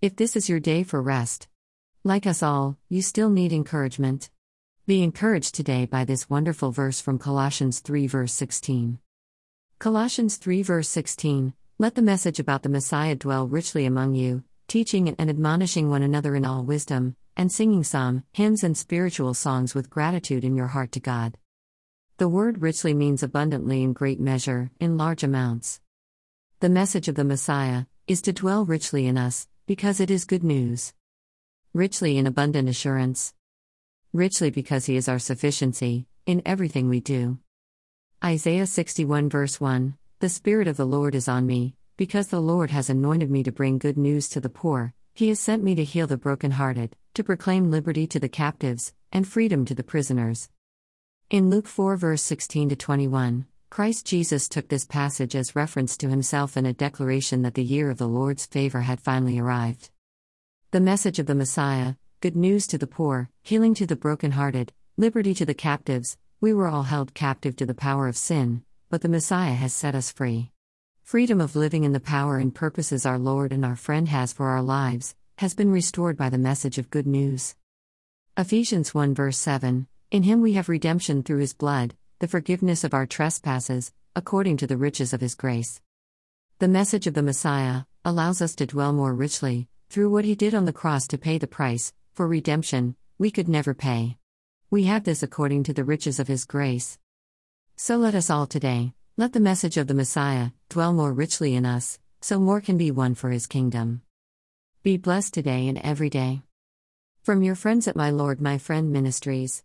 If this is your day for rest, like us all, you still need encouragement. Be encouraged today by this wonderful verse from Colossians 3, verse 16. Colossians 3, verse 16 Let the message about the Messiah dwell richly among you, teaching and admonishing one another in all wisdom, and singing psalm, hymns, and spiritual songs with gratitude in your heart to God. The word richly means abundantly in great measure, in large amounts. The message of the Messiah is to dwell richly in us, because it is good news. Richly in abundant assurance. Richly because He is our sufficiency, in everything we do. Isaiah 61 verse 1 The Spirit of the Lord is on me, because the Lord has anointed me to bring good news to the poor, He has sent me to heal the brokenhearted, to proclaim liberty to the captives, and freedom to the prisoners. In Luke 4 verse 16 to 21, Christ Jesus took this passage as reference to himself and a declaration that the year of the Lord's favor had finally arrived. The message of the Messiah, good news to the poor, healing to the brokenhearted, liberty to the captives, we were all held captive to the power of sin, but the Messiah has set us free. Freedom of living in the power and purposes our Lord and our friend has for our lives has been restored by the message of good news. Ephesians 1 verse 7 In him we have redemption through his blood the forgiveness of our trespasses, according to the riches of His grace. The message of the Messiah allows us to dwell more richly, through what He did on the cross to pay the price, for redemption, we could never pay. We have this according to the riches of His grace. So let us all today, let the message of the Messiah dwell more richly in us, so more can be won for His kingdom. Be blessed today and every day. From your friends at My Lord, My Friend Ministries.